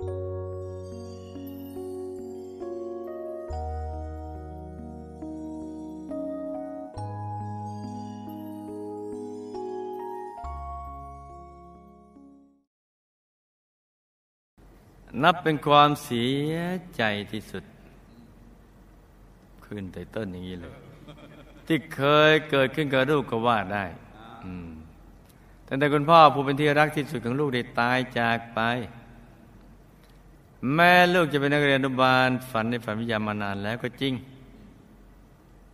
นับเป็นความเสียใจที่สุด ขึ้นแต่ต้นอย่างนี้เลย ที่เคยเกิดขึ้นกับลูกก็ว่าได้ตั้งแต่คุณพ่อผู้เป็นที่รักที่สุดของลูกได้ตายจากไป แม่ลูกจะเป็นนักเรียนอนุบาล ฝันในฝันวิญญามานานแล้วก็จริง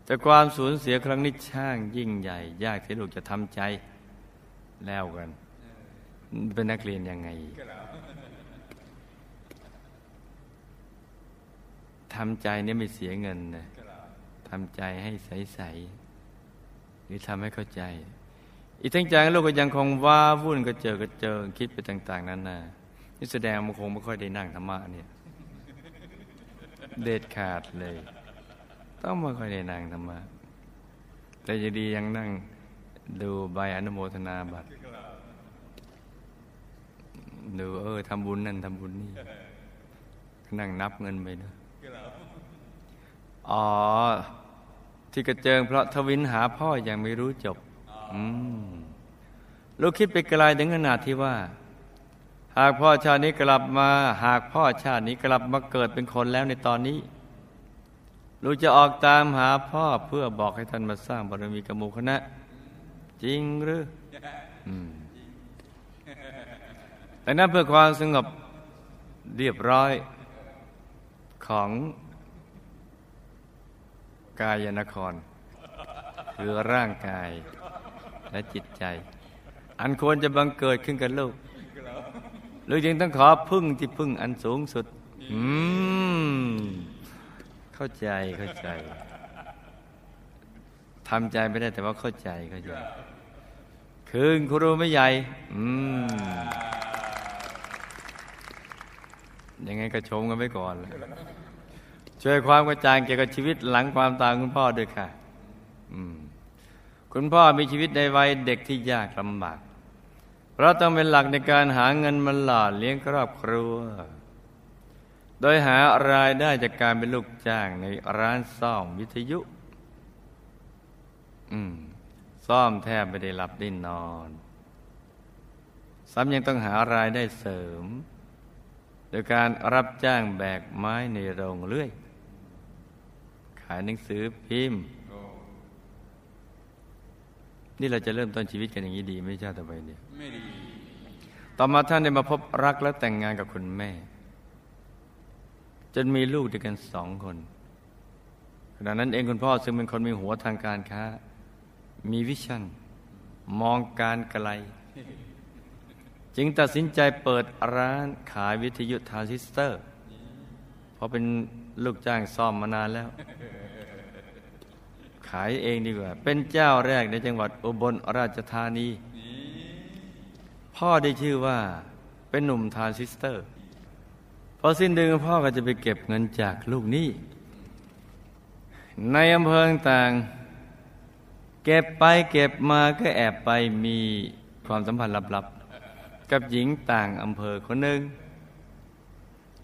แต่ความสูญเสียครั้งนี้ช่างยิ่งใหญ่ ยากที่ลูกจะทำใจแล้วกัน เป็นนักเรียนยังไงทำใจเนี่ยไม่เสียเงินนะทำใจให้ใสๆหรือทำให้เข้าใจ อีกทั้งใจลูกก็ยังคงว้าวุ่นก็เจอก็เจอคิดไปต่าง ๆนั้นนะ นี่แสดงมันคงไม่ค่อยได้นั่งธรรมะเนี่ยเด็ดขาดเลย ต้องไม่ค่อยได้นั่งธรรมะแต่จะดียังนั่งดูใบอนุโมทนาบัตรดูเออทำบุญนั่นทำบุญนี่นั่งนับเงินไปเนาะอ๋อ ที่กระเจิงเพราะทวินหาพ่ออยังไม่รู้จบ อืมลูกคิดไปไกลถึงขนาดที่ว่า หากพ่อชาตินี้กลับมา หากพ่อชาตินี้กลับมาเกิดเป็นคนแล้วในตอนนี้ ลูกจะออกตามหาพ่อเพื่อบอกให้ท่านมาสร้างบารมีกมูคณะ จริงหรืออแต่นั้นเพื่อความสงบเรียบร้อยของกายนคร คือร่างกายและจิตใจ อันควรจะบังเกิดขึ้นกับลูก ลูกจึงต้องขอพึ่งที่พึ่งอันสูงสุด อืม เข้าใจเข้าใจทำใจไม่ได้แต่ว่าเข้าใจเข้าใจ คืนครูไม่ใหญ่ อืม ยังไงก็ชมกันไปก่อนเลยช่วยความกระจ่างเกี่ยวกับชีวิตหลังความตายคุณพ่อด้วยค่ะคุณพ่อมีชีวิตในวัยเด็กที่ยากลำบาก เพราะต้องเป็นหลักในการหาเงินมาหล่อเลี้ยงครอบครัว โดยหารายได้จากการเป็นลูกจ้างในร้านซ่อมวิทยุ อืม ซ่อมแทบไม่ได้หลับได้นอน ซ้ำยังต้องหารายได้เสริม โดยการรับจ้างแบกไม้ในโรงเลื่อย ขายหนังสือพิมพ์ นี่เราจะเริ่มต้นชีวิตกันอย่างนี้ดีไม่ใช่ต่อไปเนี่ย ไม่ดี ต่อมาท่านได้มาพบรักและแต่งงานกับคุณแม่ จนมีลูกด้วยกันสองคนขณะนั้นเองคุณพ่อซึ่งเป็นคนมีหัวทางการค้า มี vision มองการไกล จึงตัดสินใจเปิดร้านขายวิทยุทรานซิสเตอร์ เพราะเป็นลูกจ้างซ่อมมานานแล้ว ขายเองดีกว่า เป็นเจ้าแรกในจังหวัดอุบลราชธานี พ่อได้ชื่อว่าเป็นหนุ่มทรานซิสเตอร์ พอสิ้นเดือนพ่อก็จะไปเก็บเงินจากลูกนี้ในอำเภอต่างเก็บไปเก็บมาก็แอบไปมีความสัมพันธ์ลับๆ กับหญิงต่างอำเภอคนหนึ่ง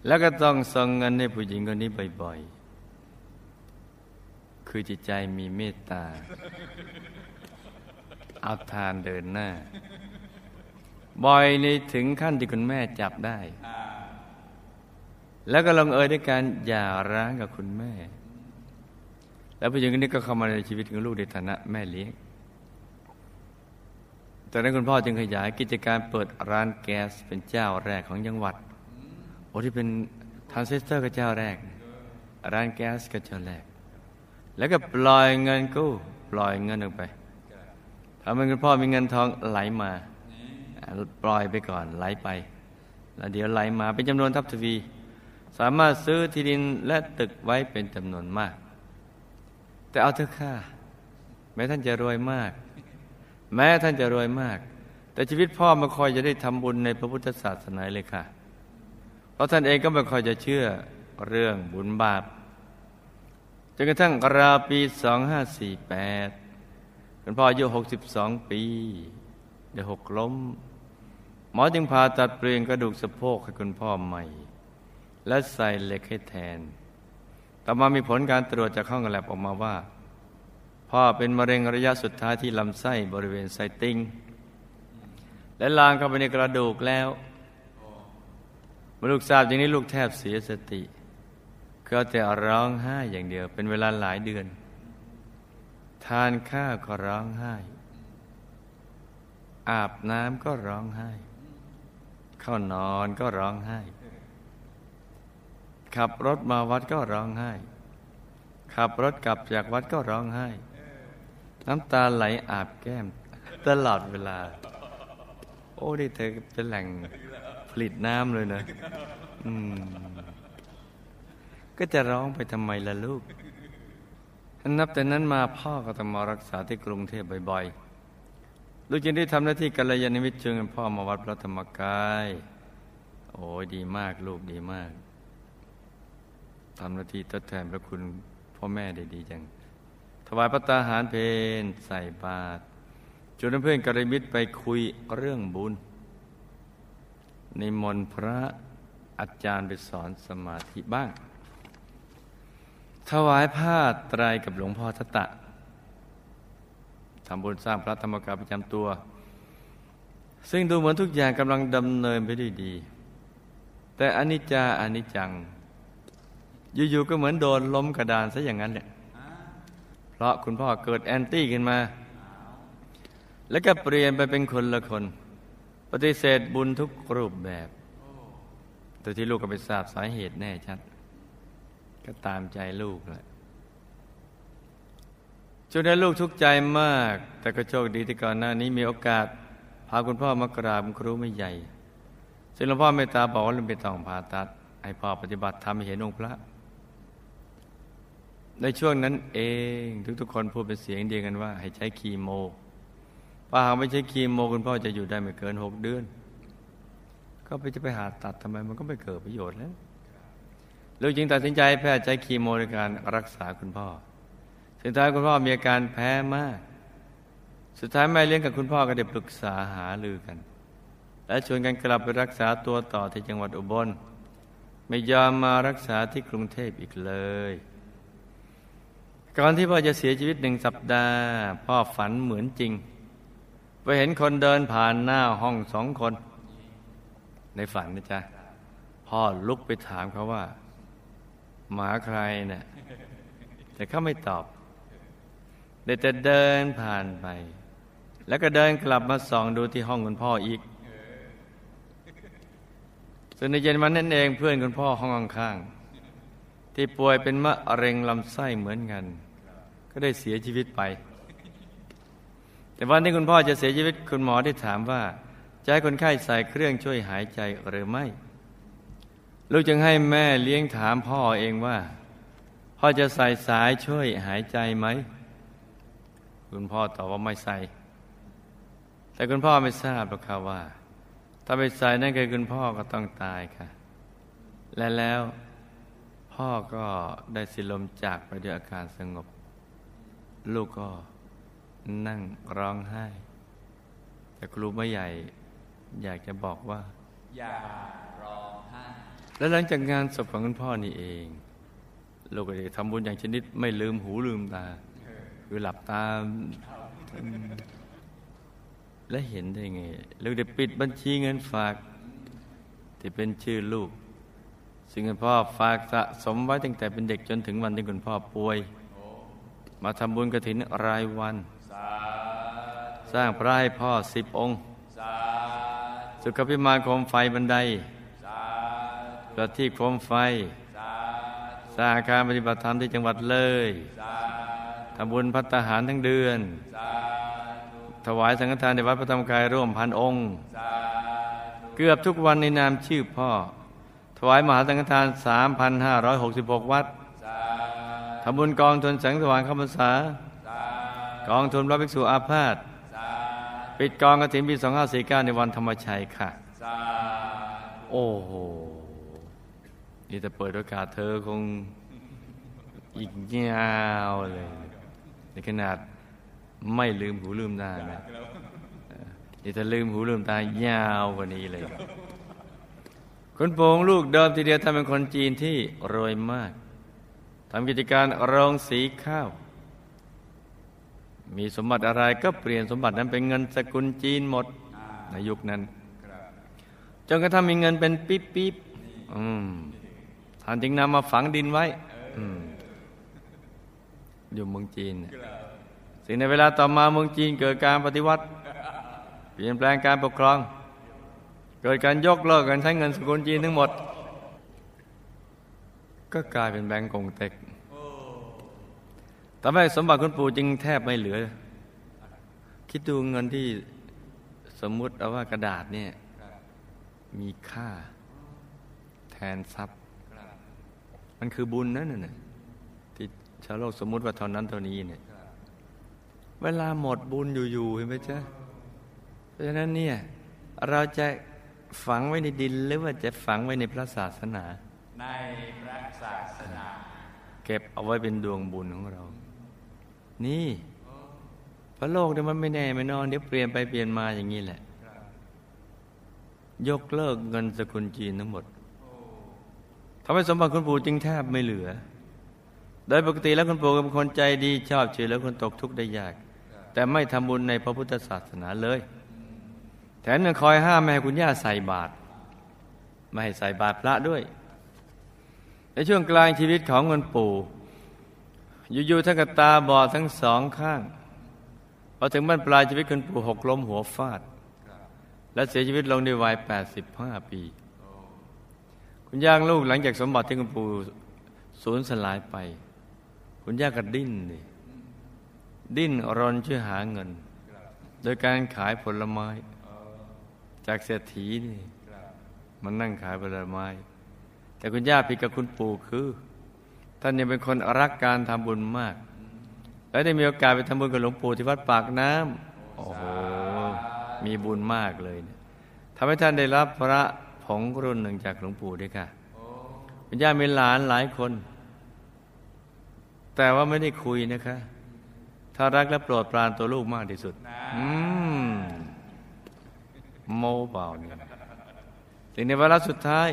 แล้วก็ต้องส่งเงินให้ผู้หญิงคนนี้บ่อยๆ คือจิตใจมีเมตตา เอาทานเดินหน้า บ่อยในถึงขั้นที่คุณแม่จับได้ แล้วก็ลงเอยด้วยการหย่าร้างกับคุณแม่ แล้วผู้หญิงคนนี้ก็เข้ามาในชีวิตของลูกในฐานะแม่เลี้ยงตอนนั้นคุณพ่อจึงขยายกิจการเปิดร้านแก๊สเป็นเจ้าแรกของจังหวัด โอ้ที่เป็นทรานซิสเตอร์ก็เจ้าแรก ร้านแก๊สก็เจ้าแรก แล้วก็ปล่อยเงินกู้ ปล่อยเงินออกไปทำให้คุณพ่อมีเงินทองไหลมา ปล่อยไปก่อนไหลไป แล้วเดี๋ยวไหลมาเป็นจำนวนทับทวี สามารถซื้อที่ดินและตึกไว้เป็นจำนวนมาก แต่เอาเถอะค่ะ แม้ท่านจะรวยมาก แม้ท่านจะรวยมาก แต่ชีวิตพ่อมาคอยจะได้ทำบุญในพระพุทธศาสนาเลยค่ะ เพราะท่านเองก็ไม่ค่อยจะเชื่อเรื่องบุญบาปจนกระทั่งราวปี 2548คุณพ่ออายุ 62 ปีได้หกล้ม หมอจึงผ่าตัดเปลี่ยนกระดูกสะโพกให้คุณพ่อใหม่ และใส่เหล็กให้แทน ต่อมามีผลการตรวจจากห้องแลบออกมาว่า พ่อเป็นมะเร็งระยะสุดท้ายที่ลำไส้บริเวณไส้ติ่งและลามเข้าไปในกระดูกแล้วเมื่อลูกทราบอย่างนี้ลูกแทบเสียสติ ก็แต่ร้องไห้อย่างเดียว เป็นเวลาหลายเดือน ทานข้าวก็ร้องไห้ อาบน้ำก็ร้องไห้ เข้านอนก็ร้องไห้ ขับรถมาวัดก็ร้องไห้ ขับรถกลับจากวัดก็ร้องไห้ น้ำตาไหลอาบแก้ม ตลอดเวลา โอ้นี่เธอเป็นแหล่งผลิตน้ำเลยนะอืมก็จะร้องไปทำไมล่ะลูก นับแต่นั้นมาพ่อก็ต้องมารักษาที่กรุงเทพบ่อยๆ ลูกจึงได้ทำหน้าที่กัลยาณมิตรจึงพ่อมาวัดพระธรรมกาย โอ้ยดีมากลูกดีมากทำหน้าที่ทดแทนพระคุณพ่อแม่ได้ดีจัง ถวายพระตาหารเพนใส่บาตรชวนเพื่อนกัลยาณมิตรไปคุยเรื่องบุญในมนต์พระอาจารย์ไปสอนสมาธิบ้าง ถวายผ้าไตรกับหลวงพ่อทัตตะ ทำบุญสร้างพระธรรมกายประจำตัว ซึ่งดูเหมือนทุกอย่างกำลังดำเนินไปด้วยดี แต่อนิจจาอนิจจัง อยู่ๆก็เหมือนโดนล้มกระดานซะอย่างนั้นแหละเพราะคุณพ่อเกิดแอนตี้ขึ้นมา แล้วก็เปลี่ยนไปเป็นคนละคน ปฏิเสธบุญทุกรูปแบบโดยที่ลูกก็ไปทราบสาเหตุแน่ชัด ก็ตามใจลูกแหละ ช่วงนั้นลูกทุกข์ใจมาก แต่ก็โชคดีที่ก่อนหน้านี้มีโอกาส พาคุณพ่อมากราบครูไม่ใหญ่ซึ่งหลวงพ่อเมตตาบอกว่าไม่ต้องผ่าตัด ให้พ่อปฏิบัติทำให้เห็นองค์พระ ในช่วงนั้นเองทุกๆคนพูดเป็นเสียงเดียวกันว่า ให้ใช้คีโมถ้าหากไม่ใช้คีโมคุณพ่อจะอยู่ได้ไม่เกินหกเดือน ก็ไปจะไปหาตัดทำไมมันก็ไม่เกิดประโยชน์แล้วลูกจึงตัดสินใจแพทย์ใช้คีโมในการรักษาคุณพ่อ สุดท้ายคุณพ่อมีอาการแพ้มาก สุดท้ายแม่เลี้ยงกับคุณพ่อก็ได้ปรึกษาหาลือกัน และชวนกันกลับไปรักษาตัวต่อที่จังหวัดอุบล ไม่ยอมมารักษาที่กรุงเทพอีกเลยก่อนที่พ่อจะเสียชีวิตหนึ่งสัปดาห์ พ่อฝันเหมือนจริง ไปเห็นคนเดินผ่านหน้าห้องสองคน ในฝันนะจ๊ะ พ่อลุกไปถามเขาว่า หมาใครเนะี่ยแต่เขาไม่ตอบ เด็แต่เดินผ่านไป แล้วก็เดินกลับมาส่องดูที่ห้องคุณพ่ออีกส่วนในเย็นวันนั้นเองเพื่อนคุณพ่อห้องข้างๆที่ป่วยเป็นมะเร็งลำไส้เหมือนกัน ก็ได้เสียชีวิตไป แต่วันที่คุณพ่อจะเสียชีวิตคุณหมอได้ถามว่าจะให้คนไข้ใส่เครื่องช่วยหายใจหรือไม่ ลูกจึงให้แม่เลี้ยงถามพ่อเองว่า พ่อจะใส่สายช่วยหายใจไหม คุณพ่อตอบว่าไม่ใส่ แต่คุณพ่อไม่ทราบหรอกค่ะว่า ถ้าไปใส่นั่นคือคุณพ่อก็ต้องตายค่ะ และแล้วพ่อก็ได้สิลมจากไปด้วยอาการสงบ ลูกก็นั่งร้องไห้ แต่ครูไม่ใหญ่อยากจะบอกว่า อย่าร้องไห้ และหลังจากงานศพของคุณพ่อนี่เอง ลูกก็ได้ทำบุญอย่างชนิดไม่ลืมหูลืมตา คือหลับตาและเห็นได้ไงลูกได้ปิดบัญชีเงินฝาก ที่เป็นชื่อลูก ซึ่งคุณพ่อฝากสะสมไว้ตั้งแต่เป็นเด็กจนถึงวันที่คุณพ่อป่วย มาทำบุญกระถินรายวัน สร้างพระให้พ่อสิบองค์ สุขพิมานโคมไฟบันไดประทีปโคมไฟสร้างอาการปฏิบัติธรรมที่จังหวัดเลย ทำบุญพัฒหารทั้งเดือน ถวายสังฆทานในวัดพระธรรมกายร่วมพันองค์ เกือบทุกวันในนามชื่อพ่อ ถวายมหาสังฆทาน 3,566 วัดทำบุญกองทุนแสงสว่างข้าพรรษากองทุนพระภิกษุอาพาธปิดกองกระถินปี 2549 ในวันธรรมชัยค่ะ โอ้โห นี่จะเปิดโอกาสเธอคงอีกยาวเลย ในขนาดไม่ลืมหูลืมตานะนี่ถ้าลืมหูลืมตายาวกว่านี้เลย คุณปู่ของลูกเดิมทีเดียวทำเป็นคนจีนที่รวยมากทำกิจการโรงสีข้าว มีสมบัติอะไรก็เปลี่ยนสมบัตินั้นเป็นเงินสกุลจีนหมดในยุคนั้นจนกระทั่งมีเงินเป็นปิ๊บปิ๊บท่านจึงนำมาฝังดินไว้ อยู่เมืองจีนสิ่งในเวลาต่อมาเมืองจีนเกิดการปฏิวัติ เปลี่ยนแปลงการปกครอง เกิดการยกเลิกการใช้เงินสกุลจีนทั้งหมด ก็กลายเป็นแบงก์กงเต็กทำให้สมบัติคุณปู่จึงแทบไม่เหลือ คิดดูเงินที่สมมุติเอาว่ากระดาษเนี่ยมีค่าแทนทรัพย์ มันคือบุญนั่นน่ะที่ ชาวโลกสมมุติว่าเท่านั้นเท่านี้เนี่ย เวลาหมดบุญอยู่ๆเห็นไหมจ๊ะเพราะฉะนั้นเนี่ย เราจะฝังไว้ในดินหรือว่าจะฝังไว้ในพระศาสนา ในพระศาสนา เก็บเอาไว้เป็นดวงบุญของเรา นี่พระโลกเนี่ยมันไม่แน่ไม่นอนเดี๋ยวเปลี่ยนไปเปลี่ยนมาอย่างนี้แหละ ยกเลิกเงินสกุลจีนทั้งหมดทำให้สมบัติคุณปู่จึงแทบไม่เหลือโดยปกติแล้วคุณปู่เป็นคนใจดีชอบช่วยเหลือคนตกทุกข์ได้ยาก แต่ไม่ทำบุญในพระพุทธศาสนาเลย แถมยังคอยห้ามไม่ให้คุณย่าใส่บาตรไม่ให้ใส่บาตรพระด้วย ในช่วงกลางชีวิตของคุณปู่ อยู่ๆท่านกตาบอดทั้งสองข้างพอถึงบ้านปลายชีวิตคุณปู่หกล้มหัวฟาด และเสียชีวิตลงในวัย 85 ปี คุณย่างลูกหลังจากสมบัติที่คุณปู่สูญสลายไป คุณย่าก็ดิ้นเลยดิ้นรนช่วยหาเงิน โดยการขายผลไม้ จากเศรษฐีนี่มันนั่งขายผลไม้ แต่คุณย่าผิดกับคุณปู่คือ ท่านยังเป็นคนรักการทำบุญมาก และได้มีโอกาสไปทำบุญกับหลวงปู่ที่วัดปากน้ำโอ้โหมีบุญมากเลยเนี่ยทำให้ท่านได้รับพระผงรุ่นหนึ่งจากหลวงปู่ด้วยค่ะคุณย่ามีหลานหลายคน แต่ว่าไม่ได้คุยนะคะ ถ้ารักและโปรดปรานตัวลูกมากที่สุด อืมโมเปล่าเนี่ยสิ่งในวาระสุดท้าย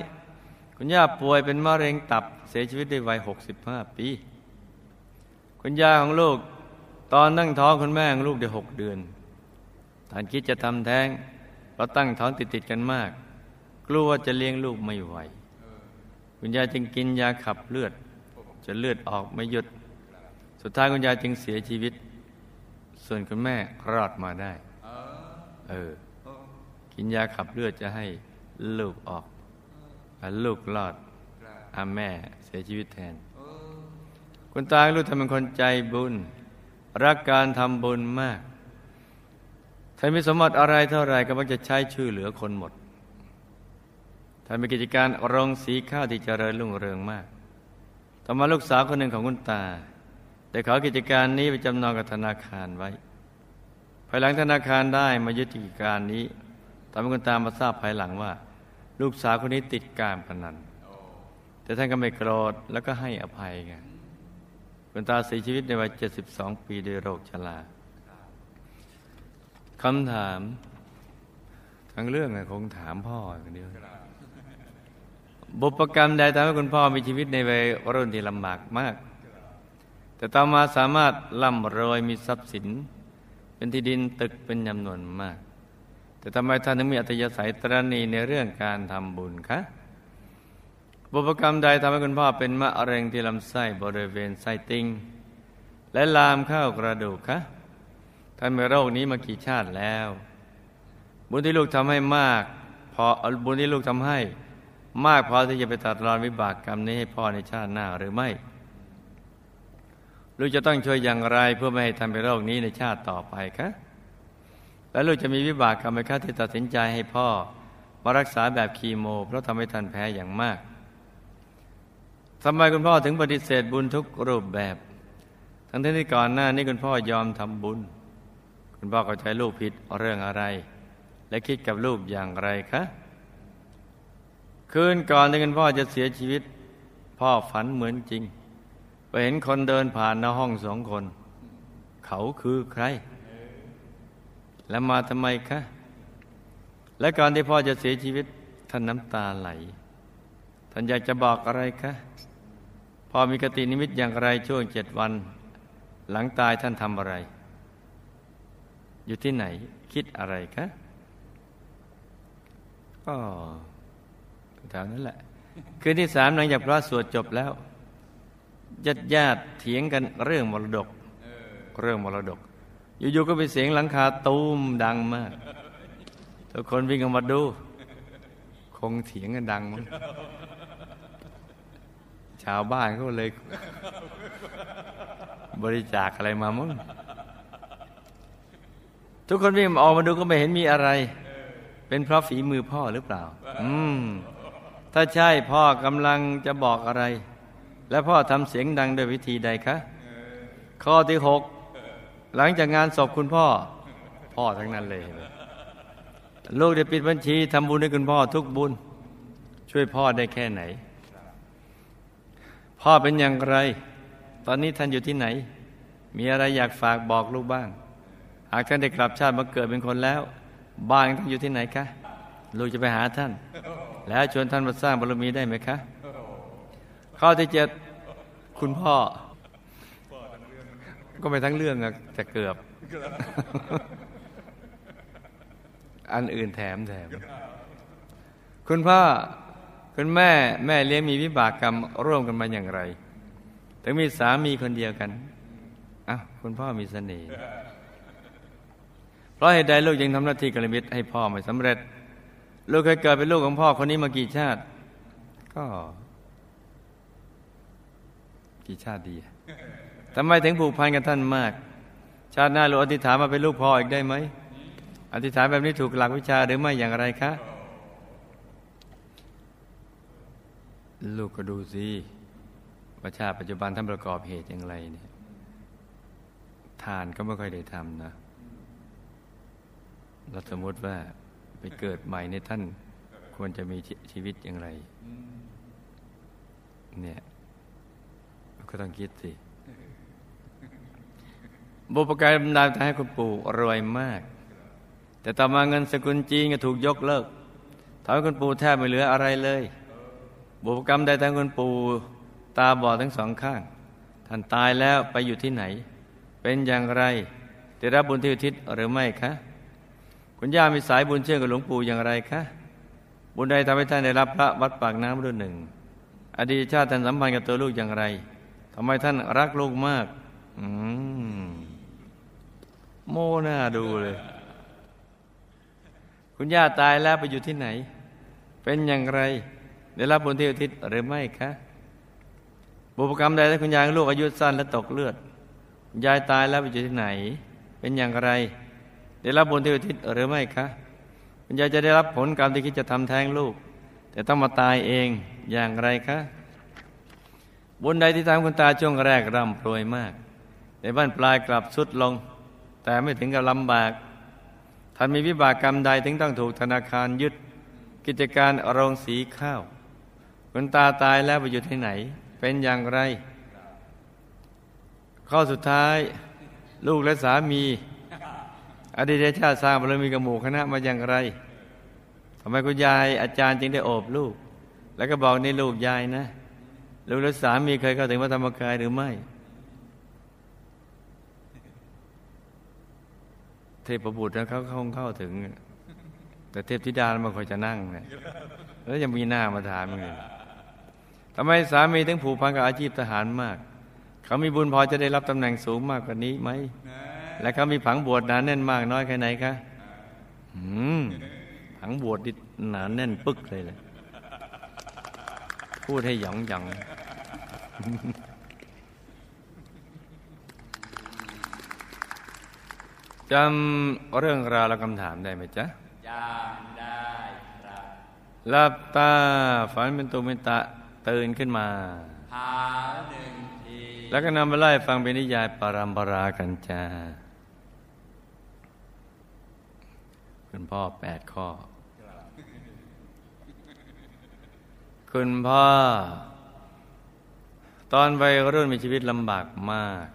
คุณย่าป่วยเป็นมะเร็งตับเสียชีวิตด้วยวัย 65 ปี คุณย่าของลูก ตอนนั่งท้องคุณแม่ของลูกได้หกเดือนท่านคิดจะทำแท้งเพราะตั้งท้องติดติดกันมาก กลัวว่าจะเลี้ยงลูกไม่ไหว คุณยายจึงกินยาขับเลือดจะเลือดออกไม่หยุด สุดท้ายคุณยายจึงเสียชีวิต ส่วนคุณแม่รอดมาได้ เออ กินยาขับเลือดจะให้ลูกออกลูกรอดอาแม่เสียชีวิตแทน คุณตาลูกทำเป็นคนใจบุญ รักการทำบุญมากท่านมีสมบัติอะไรเท่าไรก็มักจะใช้ช่วยเหลือคนหมดท่านมีกิจการโรงสีข้าวที่เจริญรุ่งเรืองมาก ต่อมาลูกสาวคนหนึ่งของคุณตา แต่ขอกิจการนี้ไปจำนองกับธนาคารไว้ ภายหลังธนาคารได้มายึดกิจการนี้ทำให้คุณตามาทราบภายหลังว่า ลูกสาวคนนี้ติดการพนัน แต่ท่านก็ไม่โกรธแล้วก็ให้อภัยกันคุณตาเสียชีวิตในวัย 72 ปีด้วยโรคชราคำถามทั้งเรื่องคงถามพ่อคนเดียวบุพกรรมใดทำให้คุณพ่อมีชีวิตในวัยรุ่นที่ลำบากมาก แต่ต่อมาสามารถร่ำรวยมีทรัพย์สิน เป็นที่ดินตึกเป็นจำนวนมาก แต่ทำไมท่านถึงมีอัตยาศัยตรณีในเรื่องการทำบุญคะบุพกรรมใดทำให้คุณพ่อเป็นมะเร็งที่ลำไส้บริเวณไส้ติ่งและลามเข้ากระดูกคะท่านมีโรคนี้มากี่ชาติแล้ว บุญที่ลูกทำให้มาก พอบุญที่ลูกทำให้ มากพอที่จะไปตัดรอนวิบากกรรมนี้ให้พ่อในชาติหน้าหรือไม่ ลูกจะต้องช่วยอย่างไรเพื่อไม่ให้ทำเป็นโรคนี้ในชาติต่อไปคะและลูกจะมีวิบากกรรมไหมคะที่ตัดสินใจให้พ่อมารักษาแบบคีโม เพราะทำให้ท่านแพ้อย่างมากทำไมคุณพ่อถึงปฏิเสธบุญทุกรูปแบบ ทั้งที่ก่อนหน้านี้คุณพ่อยอมทำบุญ คุณพ่อเข้าใจลูกผิดเรื่องอะไร และคิดกับลูกอย่างไรคะคืนก่อนที่คุณพ่อจะเสียชีวิต พ่อฝันเหมือนจริง ไปเห็นคนเดินผ่านหน้าห้องสองคน เขาคือใคร และมาทำไมคะ และก่อนที่พ่อจะเสียชีวิต ท่านน้ำตาไหล ท่านอยากจะบอกอะไรคะพอมีกตินิมิตอย่างไรช่วงเจ็ดวัน หลังตายท่านทำอะไร อยู่ที่ไหนคิดอะไรคะก็แถวนั้นแหละ คืนที่สามหลังจากพระสวดจบแล้ว ญาติญาติเถียงกันเรื่องมรดกเรื่องมรดก อยู่ๆก็เป็นเสียงหลังคาตูมดังมาก ทุกคนวิ่งออกมาดู คงเถียงกันดังมั้งชาวบ้านเขาเลย บริจาคอะไรมามั้งทุกคนวิ่งออกมาดูก็ไม่เห็นมีอะไร เป็นเพราะฝีมือพ่อหรือเปล่า อืม ถ้าใช่พ่อกำลังจะบอกอะไร และพ่อทำเสียงดังโดยวิธีใดคะ ข้อที่หกหลังจากงานศพคุณพ่อ พ่อทั้งนั้นเลย ลูกได้ปิดบัญชีทำบุญให้คุณพ่อทุกบุญ ช่วยพ่อได้แค่ไหน พ่อเป็นอย่างไร ตอนนี้ท่านอยู่ที่ไหน มีอะไรอยากฝากบอกลูกบ้าง หากท่านได้กลับชาติมาเกิดเป็นคนแล้ว บ้านท่านอยู่ที่ไหนคะ ลูกจะไปหาท่าน แล้วชวนท่านมาสร้างบารมีได้ไหมคะ ข้อที่เจ็ดคุณพ่อ ก็ไปทั้งเรื่องอะแต่เกือบ อันอื่นแถมแถม คุณพ่อ คุณแม่แม่เลี้ยงมีวิบากกรรมร่วมกันมาอย่างไร ถึงมีสามีคนเดียวกันอ้าวคุณพ่อมีเสน่ห์เพราะเหตุใดลูกยังทำหน้าที่กัลมิตรให้พ่อไม่สำเร็จ ลูกเคยเกิดเป็นลูกของพ่อคนนี้มากี่ชาติ ก็ กี่ชาติดีทำไมถึงผูกพันกับท่านมาก ชาติหน้าลูกอธิษฐานมาเป็นลูกพ่ออีกได้ไหมอธิษฐานแบบนี้ถูกหลักวิชาหรือไม่อย่างไรคะ ลูกก็ดูสิว่าชาติปัจจุบันท่านประกอบเหตุอย่างไรเนี่ยทานก็ไม่ค่อยได้ทำนะเราสมมติว่าไปเกิดใหม่ในท่านควรจะมีชีวิตอย่างไร เนี่ย ก็ต้องคิดสิ บุปการบำนาญให้คุณปู่รวยมาก แต่ต่อมาเงินสกุลจีนก็ถูกยกเลิกทำให้คุณปู่แทบไม่เหลืออะไรเลย บุพกรรมใดทางคุณปู่ตาบอดทั้งสองข้าง ท่านตายแล้วไปอยู่ที่ไหน เป็นอย่างไรได้รับบุญที่อุทิศหรือไม่คะคุณย่ามีสายบุญเชื่อกับหลวงปู่อย่างไรคะบุญใดทำให้ท่านได้รับพระวัดปากน้ำรุ่นหนึ่ง อดีตชาติท่านสัมพันธ์กับตัวลูกอย่างไรำไมท่านรักลูกมาก อืม โมหน้าดูเลย คุณย่าตายแล้วไปอยู่ที่ไหน เป็นอย่างไร ได้รับบุญที่อุทิศหรือไม่คะบุพกรรมใดที่คุณยายลูกอายุสั้นและตกเลือด ยายตายแล้วไปอยู่ที่ไหน เป็นอย่างไร ได้รับบุญที่อุทิศหรือไม่คะคุณยายจะได้รับผลกรรมที่คิดจะทำแท้งลูก แต่ต้องมาตายเองอย่างไรคะ บุญใดที่ทำคุณตาช่วงแรกร่ำรวยมาก ในบ้านปลายกลับสุดลง แต่ไม่ถึงกับลำบากท่านมีวิบากกรรมใดถึงต้องถูกธนาคารยึด กิจการโรงสีข้าว คุณตาตายแล้วไปอยู่ที่ไหน เป็นอย่างไร ข้อสุดท้ายลูกและสามีอดีตชาติสร้างบารมีกับหมู่คณะมาอย่างไรทำไมคุณยายอาจารย์จึงได้โอบลูก แล้วก็บอกนี่ลูกยายนะ ลูกและสามีเคยเข้าถึงพระธรรมกายหรือไม่ เทพบุตรนะเขาคงเข้าถึง แต่เทพธิดามันคอยจะนั่งเนี่ยแล้วยังมีหน้ามาถามเลยทำไมสามีถึงผูกพันกับอาชีพทหารมาก เขามีบุญพอจะได้รับตำแหน่งสูงมากกว่านี้ไหม และเขามีผังบวชหนาแน่นมากน้อยแค่ไหนคะผังบวชดิหนาแน่นปึ๊กเลยเลยพูดให้หยองหยอง จำเรื่องราวและคำถามได้ไหมจ๊ะจำได้ครับหลับตาฝันเป็นตุเป็นตะตื่นขึ้นมาหาหนึ่งทีแล้วก็นำไปไล่ฟังเป็นนิยายปรัมปรากันจ้าคุณพ่อแปดข้อ คุณพ่อ ตอนวัยรุ่นมีชีวิตลำบากมาก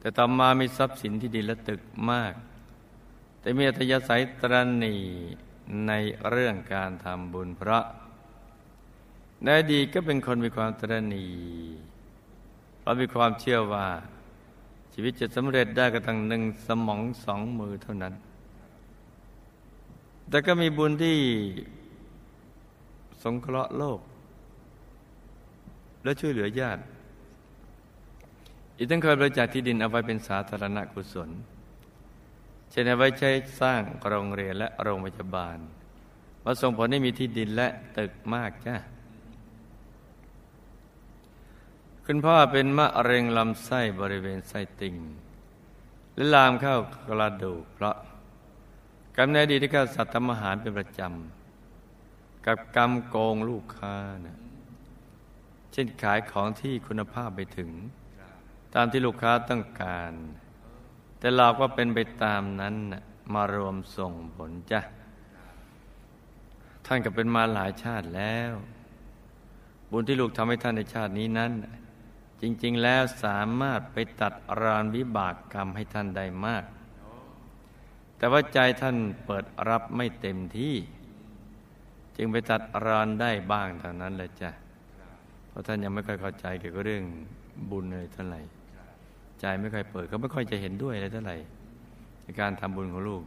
แต่ต่อมามีทรัพย์สินที่ดีและตึกมาก แต่มีอัธยาศัยตรณีในเรื่องการทำบุญเพราะในในอดีตก็เป็นคนมีความตรณีเพราะมีความเชื่อว่า ชีวิตจะสำเร็จได้ก็ตั้งหนึ่งสมองสองมือเท่านั้น แต่ก็มีบุญที่สงเคราะห์โลก และช่วยเหลือญาติ อีกทั้งเคยบริจาคที่ดินเอาไว้เป็นสาธารณกุศล เช่นเอาไว้ใช้สร้างโรงเรียนและโรงพยาบาลมาส่งผลให้มีที่ดินและตึกมากจ้าคุณพ่อเป็นมะเร็งลำไส้บริเวณไส้ติ่ง และลามเข้ากระดูกเพราะกรรมในอดีตที่ข้าสัตว์ทำอาหารเป็นประจำ กับกรรมโกงลูกค้านะ ช่นขายของที่คุณภาพไปถึง ตามที่ลูกค้าต้องการ แต่เราก็เป็นไปตามนั้นมารวมส่งผลจ้ะ ท่านก็เป็นมาหลายชาติแล้ว บุญที่ลูกทำให้ท่านในชาตินี้นั้น จริง ๆ แล้วสามารถไปตัดรานวิบากกรรมให้ท่านได้มาก แต่ว่าใจท่านเปิดรับไม่เต็มที่ จึงไปตัดรานได้บ้างเท่านั้นแหละจ้ะ ราะท่านยังไม่ค่อยเข้าใจเกี่ยวกับเรื่องบุญเลยเท่าไหร่ใจไม่ค่อยเปิดก็ไม่ค่อยจะเห็นด้วยเลยเท่าไหร่ในการทำบุญของลูก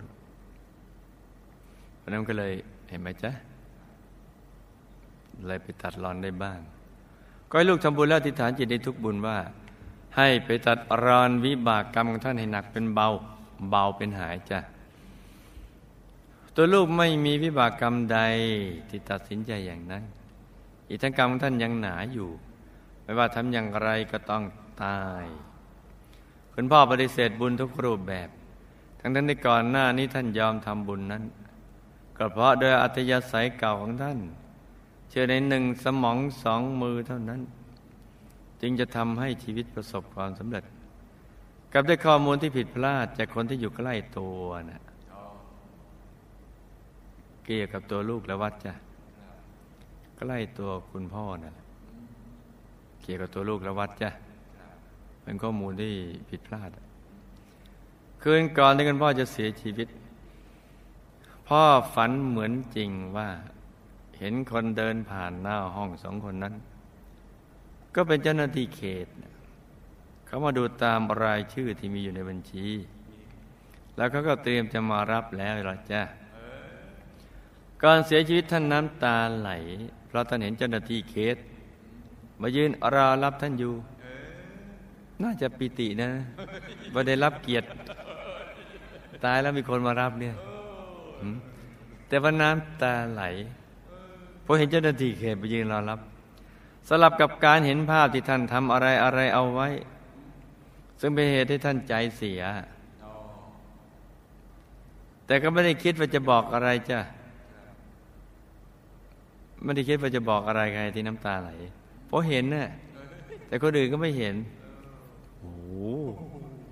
เพราะนั้นก็เลยเห็นไหมจ๊ะเลยไปตัดรอนได้บ้าง ก็ให้ลูกทำบุญแล้วอธิฐานจิตในทุกบุญว่า ให้ไปตัดรอนวิบากกรรมของท่านให้หนักเป็นเบาเบาเป็นหายจ้ะตัวลูกไม่มีวิบากกรรมใดที่ตัดสินใจอย่างนั้น อีกทั้งกรรมของท่านยังหนาอยู่ ไม่ว่าทำอย่างไรก็ต้องตาย คุณพ่อปฏิเสธบุญทุกรูปแบบ ทั้งทั้งในก่อนหน้านี้ท่านยอมทำบุญนั้นก็เพราะโดยอัตยาศัยเก่าของท่าน เชื่อในหนึ่งสมองสองมือเท่านั้น จึงจะทำให้ชีวิตประสบความสำเร็จ กับได้ข้อมูลที่ผิดพลาดจากคนที่อยู่ใกล้ตัวนะเกี่ยวกับตัวลูกและวัดจ้ะ ใกล้ตัวคุณพ่อนะ่ะเกี่ยวกับตัวลูกและวัดจ้ะเป็นข้อมูลที่ผิดพลาด คืนก่อนที่คุณพ่อจะเสียชีวิต พ่อฝันเหมือนจริงว่า เห็นคนเดินผ่านหน้าห้องสองคนนั้น ก็เป็นเจ้าหน้าที่เขต เขามาดูตามรายชื่อที่มีอยู่ในบัญชี แล้วเขาก็เตรียมจะมารับแล้วหรอจ้าก่อนเสียชีวิตท่านน้ำตาไหล เพราะท่านเห็นเจ้าหน้าที่เขตมายืนรอรับท่านอยู่ น่าจะปิตินะว่าได้รับเกียรติ ตายแล้วมีคนมารับเนี่ยแต่ว่าน้ำตาไหลพอเห็นเจ้าหน้าที่เขตไปยืนรอรับสลับกับการเห็นภาพที่ท่านทำอะไรอะไรเอาไว้ ซึ่งเป็นเหตุให้ท่านใจเสีย แต่ก็ไม่ได้คิดว่าจะบอกอะไรจ้ะ ไม่ได้คิดว่าจะบอกอะไรใครที่น้ำตาไหลเพราะเห็นน่ะแต่คนอื่นก็ไม่เห็นโอ้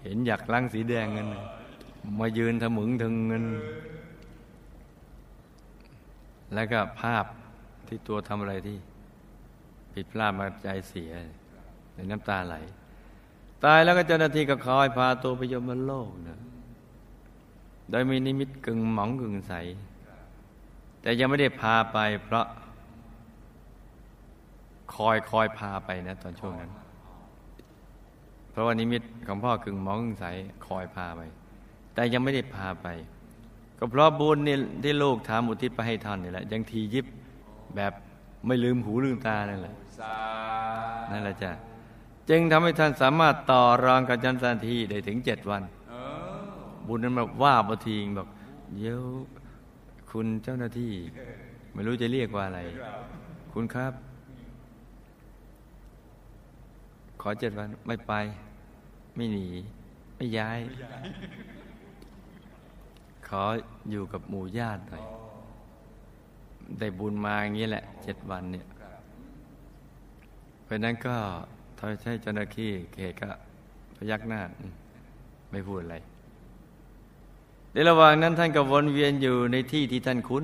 เห็นอยากลังสีแดงเงินมายืนทะมึงถึงเงิน แล้วก็ภาพที่ตัวทำอะไรที่ ผิดพลาดมาใจเสีย ในน้ำตาไหล ตายแล้วก็เจ้าหน้าที่ก็คอยพาตัวไปยมโลกนะโดยมีนิมิตกึ่งหมองกึ่งใส แต่ยังไม่ได้พาไปเพราะ คอยคอยพาไปนะ ตอนช่วงนั้น เพราะว่านิมิตของพ่อกึ่งหมองกึ่งใสคอยพาไป แต่ยังไม่ได้พาไป ก็เพราะบุญนี่ที่ลูกทำอุทิศไปให้ท่านนี่แหละ ยังทียิบแบบไม่ลืมหูลืมตานั่นแหละนั่นแหละจ้ะจึงทำให้ท่านสามารถต่อรองกับจันทร์ทีได้ถึงเจ็ดวันบุญนั้นมาว่าบทีงบอกเดี๋ยวคุณเจ้าหน้าที่ ไม่รู้จะเรียกว่าอะไร คุณครับ ขอเจ็ดวันไม่ไป ไม่หนี ไม่ย้าย ขออยู่กับหมู่ญาติหน่อย ได้บุญมาอย่างนี้แหละเจ็ดวันเนี่ยเพราะนั้นก็ทอยใช้เจ้าหน้าที่เขตก็พยักหน้า ไม่พูดอะไรในระหว่างนั้นท่านก็วนเวียนอยู่ในที่ที่ท่านคุ้น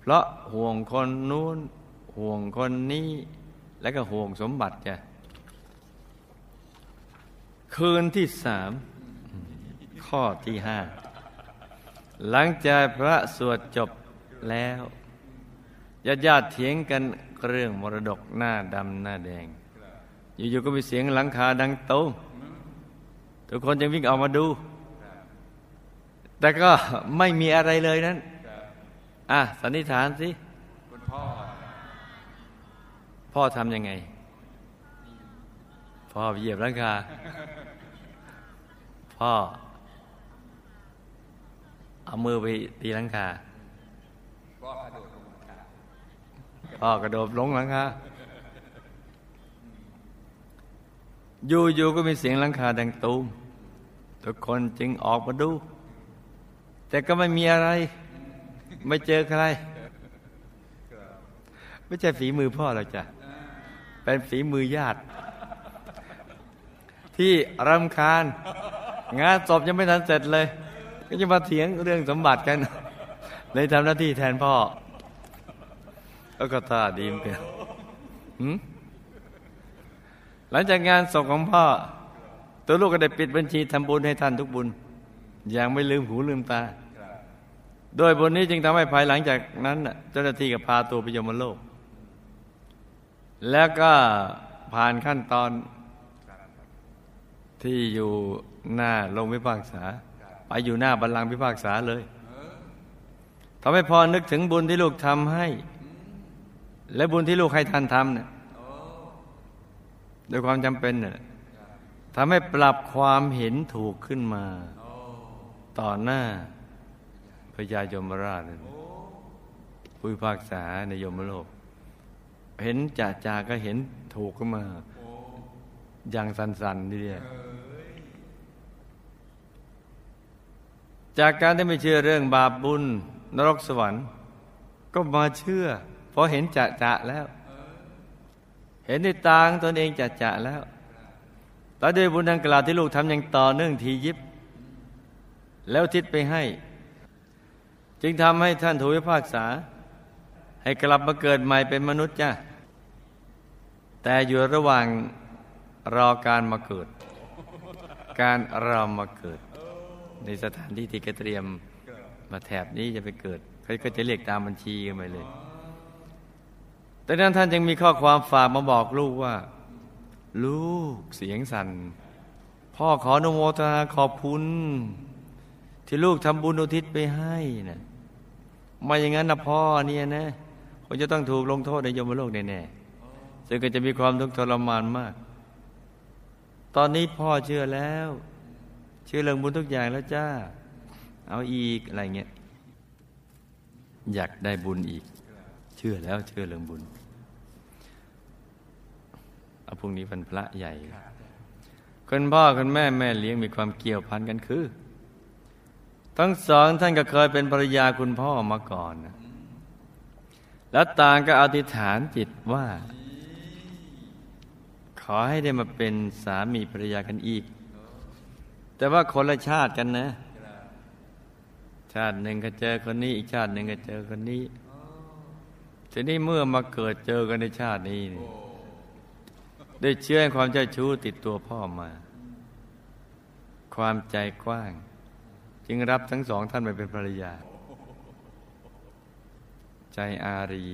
เพราะห่วงคนนู้นห่วงคนนี้ แล้วก็ห่วงสมบัติจ้ะ คืนที่สามข้อที่ห้าหลังจากพระสวดจบแล้วญาติญาติเถียงกันเรื่องมรดกหน้าดำหน้าแดง อยู่ๆก็มีเสียงหลังคาดังตูมทุกคนจึงวิ่งออกมาดู แต่ก็ไม่มีอะไรเลยนั้น อะสันนิษฐานสิคุณพ่อ พ่อทำยังไง พ่อเหยียบหลังคา พ่อ เอามือไปตีหลังคาพ่อกระโดดลงมาพ่อกระโดดลงหลังคาอยู่ๆก็มีเสียงหลังคาดังตูมทุกคนจึงออกมาดู แต่ก็ไม่มีอะไร ไม่เจอใคร ไม่ใช่ฝีมือพ่อหรอกจ้ะ เป็นฝีมือญาติ ที่รำคาญ งานศพยังไม่ทันเสร็จเลย ก็จะมาเถียงเรื่องสมบัติกันเลยทำหน้าที่แทนพ่อ แล้วก็ท่าดีมกันหืมหลังจากงานศพของพ่อ ตัวลูกก็ได้ปิดบัญชีทำบุญให้ท่านทุกบุญ อย่างไม่ลืมหูลืมตา โดยบุญนี้จึงทำให้ภายหลังจากนั้นเจ้าหน้าที่ก็พาตัวไปยมโลก แล้วก็ผ่านขั้นตอนที่อยู่ หน้าโรงพิพากษา ไปอยู่หน้าบัลลังก์พิพากษาเลยทำให้พอนึกถึงบุญที่ลูกทำให้ และบุญที่ลูกให้ท่านทำเนี่ยโดยความจำเป็นเนี่ยทำให้ปรับความเห็นถูกขึ้นมา ต่อหน้าพระยายมราชผู้พิพากษาในยมโลก เห็นจ่าจาก็เห็นถูกขึ้นมา อย่างสันๆทีเดียว จากการที่ไม่เชื่อเรื่องบาปบุญ นรกสวรรค์ ก็มาเชื่อ เพราะเห็นจะจะแล้ว เห็นในตาของตนเองจะจะแล้วแล้วด้วยบุญดังกล่าวที่ลูกทำอย่างต่อเนื่องทียิบ แล้วทิศไปให้ จึงทำให้ท่านถูกพิพากษา ให้กลับมาเกิดใหม่เป็นมนุษย์จ้าแต่อยู่ระหว่างรอการมาเกิด การรอมาเกิด ในสถานที่ที่กเตรียมมาแถบนี้จะไปเกิดเขาก็จะเรียกตามบัญชีกันไปเลยแต่นั้นท่านยังมีข้อความฝากมาบอกลูกว่า ลูกเสียงสัน่นพ่อขออนุโมทนาขอบคุณ ที่ลูกทำบุญอุทิศไปให้นะมาอย่างนั้นนะพ่อเนี่ยนะคงจะต้องถูกลงโทษในยมโลกแน่ๆซึ่งก็จะมีความทุกข์ทรมานมาก ตอนนี้พ่อเชื่อแล้ว ชื่อเรื่องบุญทุกอย่างแล้วจ้า เอาอีกอะไรเงี้ยอยากได้บุญอีก เชื่อแล้วเชื่อเรื่องบุญเอาพรุ่งนี้วันพระใหญ่คนพ่อคนแม่แม่เลี้ยงมีความเกี่ยวพันกันคือ ทั้งสองท่านก็เคยเป็นภรรยาคุณพ่อมาก่อนนะแล้วต่างก็อธิษฐานจิตว่า ขอให้ได้มาเป็นสามีภรรยากันอีก แต่ว่าคนละชาติกันนะ ชาติหนึ่งก็เจอคนนี้ อีกชาติหนึ่งก็เจอคนนี้ทีนี้เมื่อมาเกิดเจอกันในชาตินี้ได้เชื่อความเจ้าชู้ติดตัวพ่อมา ความใจกว้าง จึงรับทั้งสองท่านไปเป็นภรรยา ใจอารี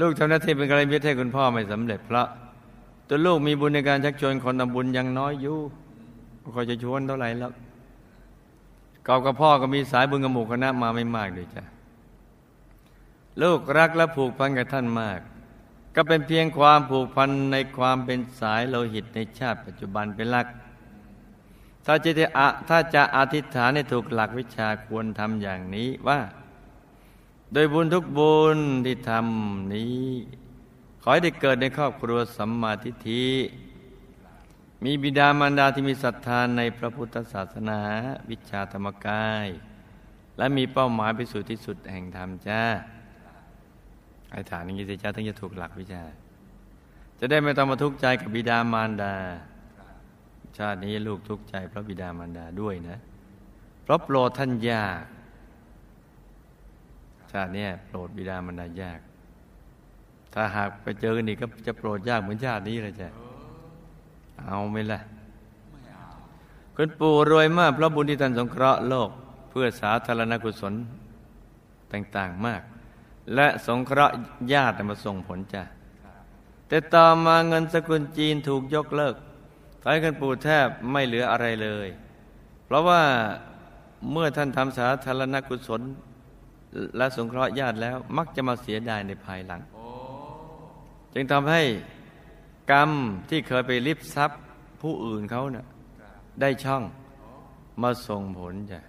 ลูกทำหน้าที่เป็นกระมิตรให้คุณพ่อไม่สำเร็จเพราะตัวลูกมีบุญในการชักชวนคนทำบุญยังน้อยอยู่ ก็จะชวนเท่าไหร่แล้วกอบกับพ่อก็มีสายบุญกับหมู่คณะมาไม่มากด้วยจ้ะลูกรักและผูกพันกับท่านมาก ก็เป็นเพียงความผูกพันในความเป็นสายโลหิตในชาติปัจจุบันเป็นหลัก ถ้าจะถ้าจะอธิษฐานในถูกหลักวิชาควรทำอย่างนี้ว่า โดยบุญทุกบุญที่ทำนี้ ขอให้ได้เกิดในครอบครัวสัมมาทิฏฐิ มีบิดามารดาที่มีศรัทธาในพระพุทธศาสนา วิชาธรรมกาย และมีเป้าหมายไปสู่ที่สุดแห่งธรรมจ้าไอ้ฐานนี้สิจ้าถึงจะถูกหลักวิชา จะได้ไม่ต้องมาทุกข์ใจกับบิดามารดา ชาตินี้ลูกทุกข์ใจเพราะบิดามารดาด้วยนะ เพราะโปรดท่านยาก ชาตินี้โปรดบิดามารดายาก ถ้าหากไปเจอกันอีกก็จะโปรดยากเหมือนชาตินี้เลยจ้ะ เอาไหมล่ะคุณปู่รวยมากเพราะบุญที่ท่านสงเคราะห์โลกเพื่อสาธารณกุศลต่างๆมาก และสงเคราะห์ญาติมาส่งผลจ้ะแต่ต่อมาเงินสกุลจีนถูกยกเลิกทำให้คุณปู่แทบไม่เหลืออะไรเลย เพราะว่าเมื่อท่านทำสาธารณกุศล และสงเคราะห์ญาติแล้วมักจะมาเสียดายในภายหลัง จึงทำให้ กรรมที่เคยไปริบทรัพย์ผู้อื่นเขาเนะ่ะได้ช่องมาส่งผลจ้ะ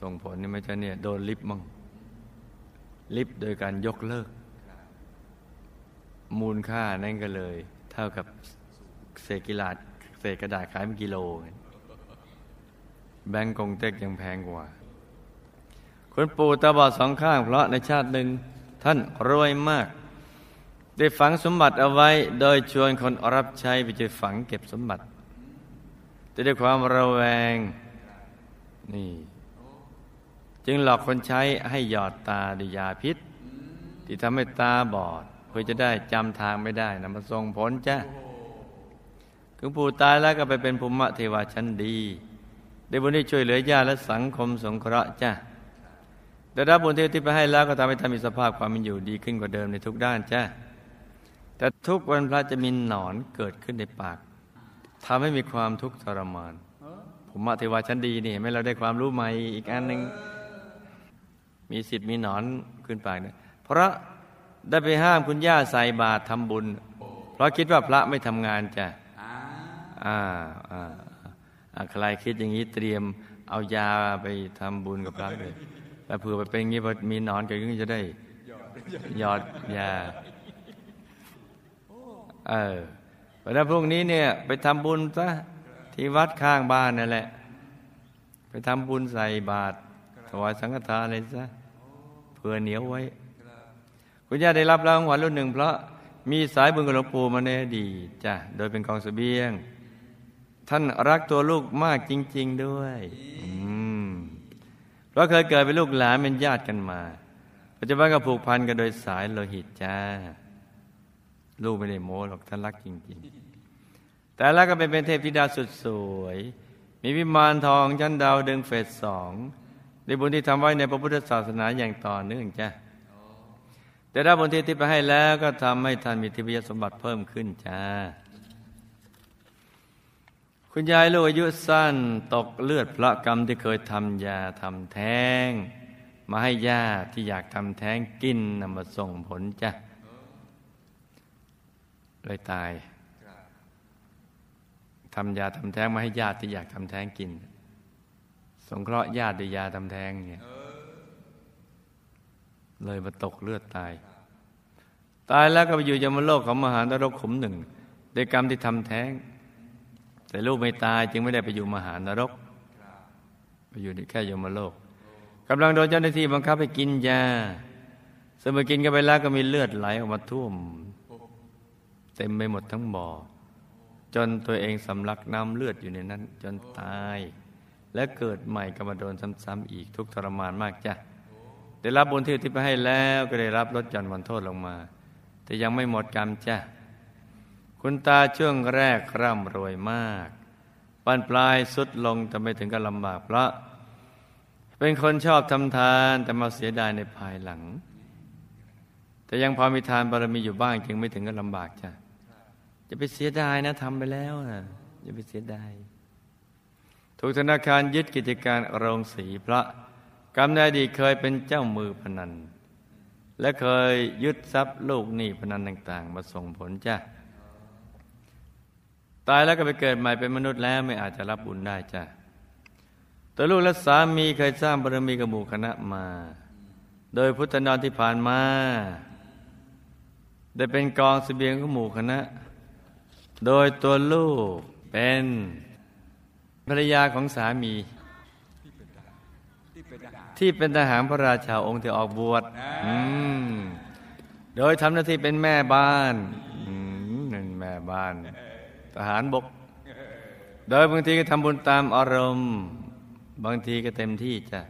ส่งผลนี่ไม่ใช่เนี่ยโดนลิฟมั่งลิฟโดยการยกเลิก มูลค่านั่นก็เลย เท่ากับเศษกิลาดเศษกระดาษขายเป็นกิโล แบงก์กงเต็กยังแพงกว่าคุณปู่ตาบอดสองข้าง เพราะในชาติหนึ่งท่านรวยมาก ได้ฝังสมบัติเอาไว้โดยชวนคนรับใช้ไปช่วยฝังเก็บสมบัติแต่ด้ความระแวงนี่ จึงหลอกคนใช้ให้หยอดตาด้วยยาพิษ ที่ทำให้ตาบอด เพื่อจะได้จำทางไม่ได้นะมาส่งผลจ้ะถึงปู่ตายแล้วก็ไปเป็นภูมิเทวาชั้นดี ได้บุญที่ช่วยเหลือญาติและสังคมสงเคราะห์จ้ะได้รับบุญที่ที่ไปให้แล้วก็ทำให้ท่านมีสภาพความเป็นอยู่ดีขึ้นกว่าเดิมในทุกด้านจ้ะ ทุกวันพระจะมีหนอนเกิดขึ้นในปากทำให้มีความทุกข์ทรมานภูมิเทวาชั้นดีนี่ไม่เราได้ความรู้ใหม่อีกอันหนึ่งมีสิทธิ์มีหนอนขึ้นปากเนี่ยเพราะได้ไปห้ามคุณย่าใส่บาตรทำบุญ เพราะคิดว่าพระไม่ทำงานจ้ะอ่าอ่าใครคิดอย่างนี้เตรียมเอายาไปทำบุญกับพระเลยแล้วเผื่อไปเป็นอย่างนี้พอมีหนอนเกิดขึ้นจะได้ หยอดยา เออแล้วพรุ่งนี้เนี่ย ไปทำบุญซะที่วัดข้างบ้านนั่นแหละ ไปทำบุญใส่บาตรถวายสังฆทานอะไรซะเผื่อเหนียวไว้ คุณย่าได้รับรางวัลรุ่นหนึ่งเพราะมีสายบุญกับหลวงปู่มาในอดีตจ้ะโดยเป็นกองสเสบียง ท่านรักตัวลูกมากจริง ๆด้วยเพราะเคยเกิดเป็นลูกหลานเป็นญาติกันมา ปัจจุบันก็ผูกพันกันโดยสายโลหิตจ้า ลูกไม่ได้โม้หรอกท่านรักจริง ๆ แต่ล้วก็เป็นเป็นเทพธิดาสุดสวย มีวิมานทองชั้นดาวดึงเฟสสองในบุญที่ทำไว้ในพระพุทธศาสนาอย่างต่อเนื่องจ้าแต่ถ้าบุญที่ที่ไปให้แล้วก็ทำให้ท่านมีทิพยสมบัติเพิ่มขึ้นจ้า คุณยายลูกอายุสั้นตกเลือดพระกรรมที่เคยทำยาทำแท้ง มาให้ญาติที่อยากทำแท้งกินนำมาส่งผลจ้ะ เลยตายทำยาทำแท้งมาให้ญาติที่อยากทำแท้งกิน สงเคราะห์ญาติด้วยยาทำแท้งเนี่ยเลยมาตกเลือดตาย ตายแล้วก็ไปอยู่ยมโลกของมหานรกขุมหนึ่งด้วยกรรมที่ทำแท้ง แต่ลูกไม่ตายจึงไม่ได้ไปอยู่มหานรก ไปอยู่แค่ยมโลกกำลังโดนเจ้าหน้าที่บังคับให้กินยาสมอกินกันไปแล้วก็มีเลือดไหลออกมาท่วม เต็มไปหมดทั้งบ่อ จนตัวเองสำลักน้ำเลือดอยู่ในนั้น จนตาย และเกิดใหม่ก็มาโดนซ้ำๆอีกทุกทรมานมากจ้ะได้รับบุญที่ที่ไปให้แล้วก็ได้รับลดหย่อนวันโทษลงมา แต่ยังไม่หมดกรรมจ้ะคุณตาช่วงแรกร่ำรวยมากปันปลายสุดลงแต่ไม่ถึงกับลำบากเพราะ เป็นคนชอบทำทานแต่มาเสียดายในภายหลัง แต่ยังพอมีทานบารมีอยู่บ้างจึงไม่ถึงกับลำบากจ้ะ จะไปเสียดายนะทำไปแล้วนะอย่าไปเสียดายถูกธนาคารยึดกิจการโรงสีพระกรรมในอดีตเคยเป็นเจ้ามือพนัน และเคยยึดทรัพย์ลูกหนี้พนันต่าง ๆ มาส่งผลจ้ะตายแล้วก็ไปเกิดใหม่เป็นมนุษย์แล้วไม่อาจจะรับบุญได้จ้ะตัวลูกและสามีเคยสร้างบารมีกับหมู่คณะมา โดยพุทธนอนที่ผ่านมา ได้เป็นกองสเสบียงของหมู่คณะ โดยตัวลูกเป็นภรรยาของสามี ที่เป็นทหารพระราชาองค์ที่ออกบวชโดยทำหน้าที่เป็นแม่บ้านนั่นแม่บ้าน ทหารบก โดยบางทีก็ทำบุญตามอารมณ์ บางทีก็เต็มที่จ้ะ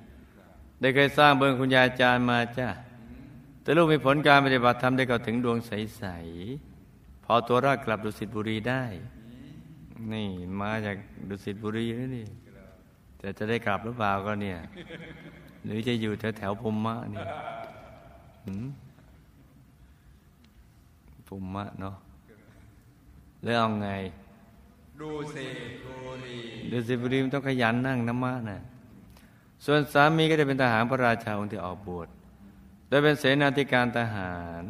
ได้เคยสร้างเบื้องคุณยายจารย์มาจ้ะแต่ลูกมีผลการปฏิบัติธรรมได้เข้าถึงดวงใสๆ อตัวรอดกลับดุสิตบุรีได้ นี่มาจากดุสิตบุรีนี่แต่จะได้กลับหรือเปล่าก็เนี่ย หรือจะอยู่แถวแถวภูมิมะนี่ภูมิมะเนาะแล้วเอาไงดูสิบุรีดูสิบุรีมันต้องขยันนั่งน้ำมะนะส่วนสามีก็จะเป็นทหารพระราชาองค์ที่ออกบวชโดยเป็นเสนาธิการทหาร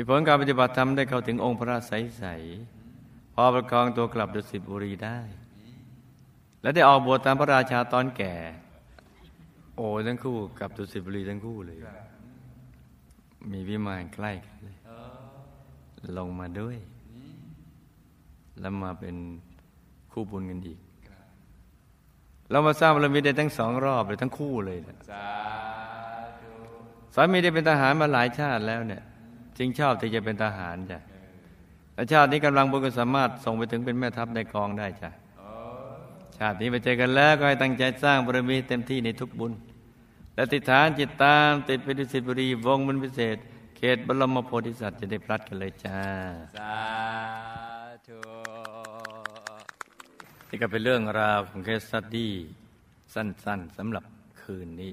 มีผลการปฏิบัติธรรมได้เข้าถึงองค์พระใสๆพอประคองตัวกลับดุสิตบุรีได้ และได้ออกบวชตามพระราชาตอนแก่ โอ้ทั้งคู่กับดุสิตบุรีทั้งคู่เลย มีวิมานใกล้กันเลยลงมาด้วย แล้วมาเป็นคู่บุญกันอีก เรามาสร้างบารมีได้ทั้งสองรอบเลยทั้งคู่เลยนะสาธุสามีได้เป็นทหารมาหลายชาติแล้วเนี่ย จึงชอบที่จะเป็นทหารจ้ะและชาตินี้กำลังบุญก็สามารถส่งไปถึงเป็นแม่ทัพในกองได้จ้ะชาตินี้ไปเจอกันแล้วก็ให้ตั้งใจสร้างบารมีเต็มที่ในทุกบุญ และติดฐานจิตตามติดไปดุสิตบุรีวงบุญพิเศษ เขตบรมโพธิสัตว์จะได้พลัดกันเลยจ้า สาธุนี่ก็เป็นเรื่องราวของเคสสตดี้สั้นๆสำหรับคืนนี้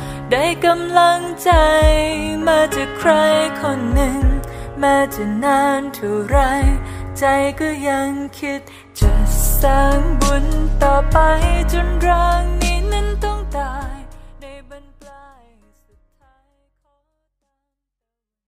ได้กำลังใจ มาจากใครคนหนึ่งแม้จะนานเท่าไร ใจก็ยังคิด จะสร้างบุญต่อไปจนร่างนี้นั้นต้องตาย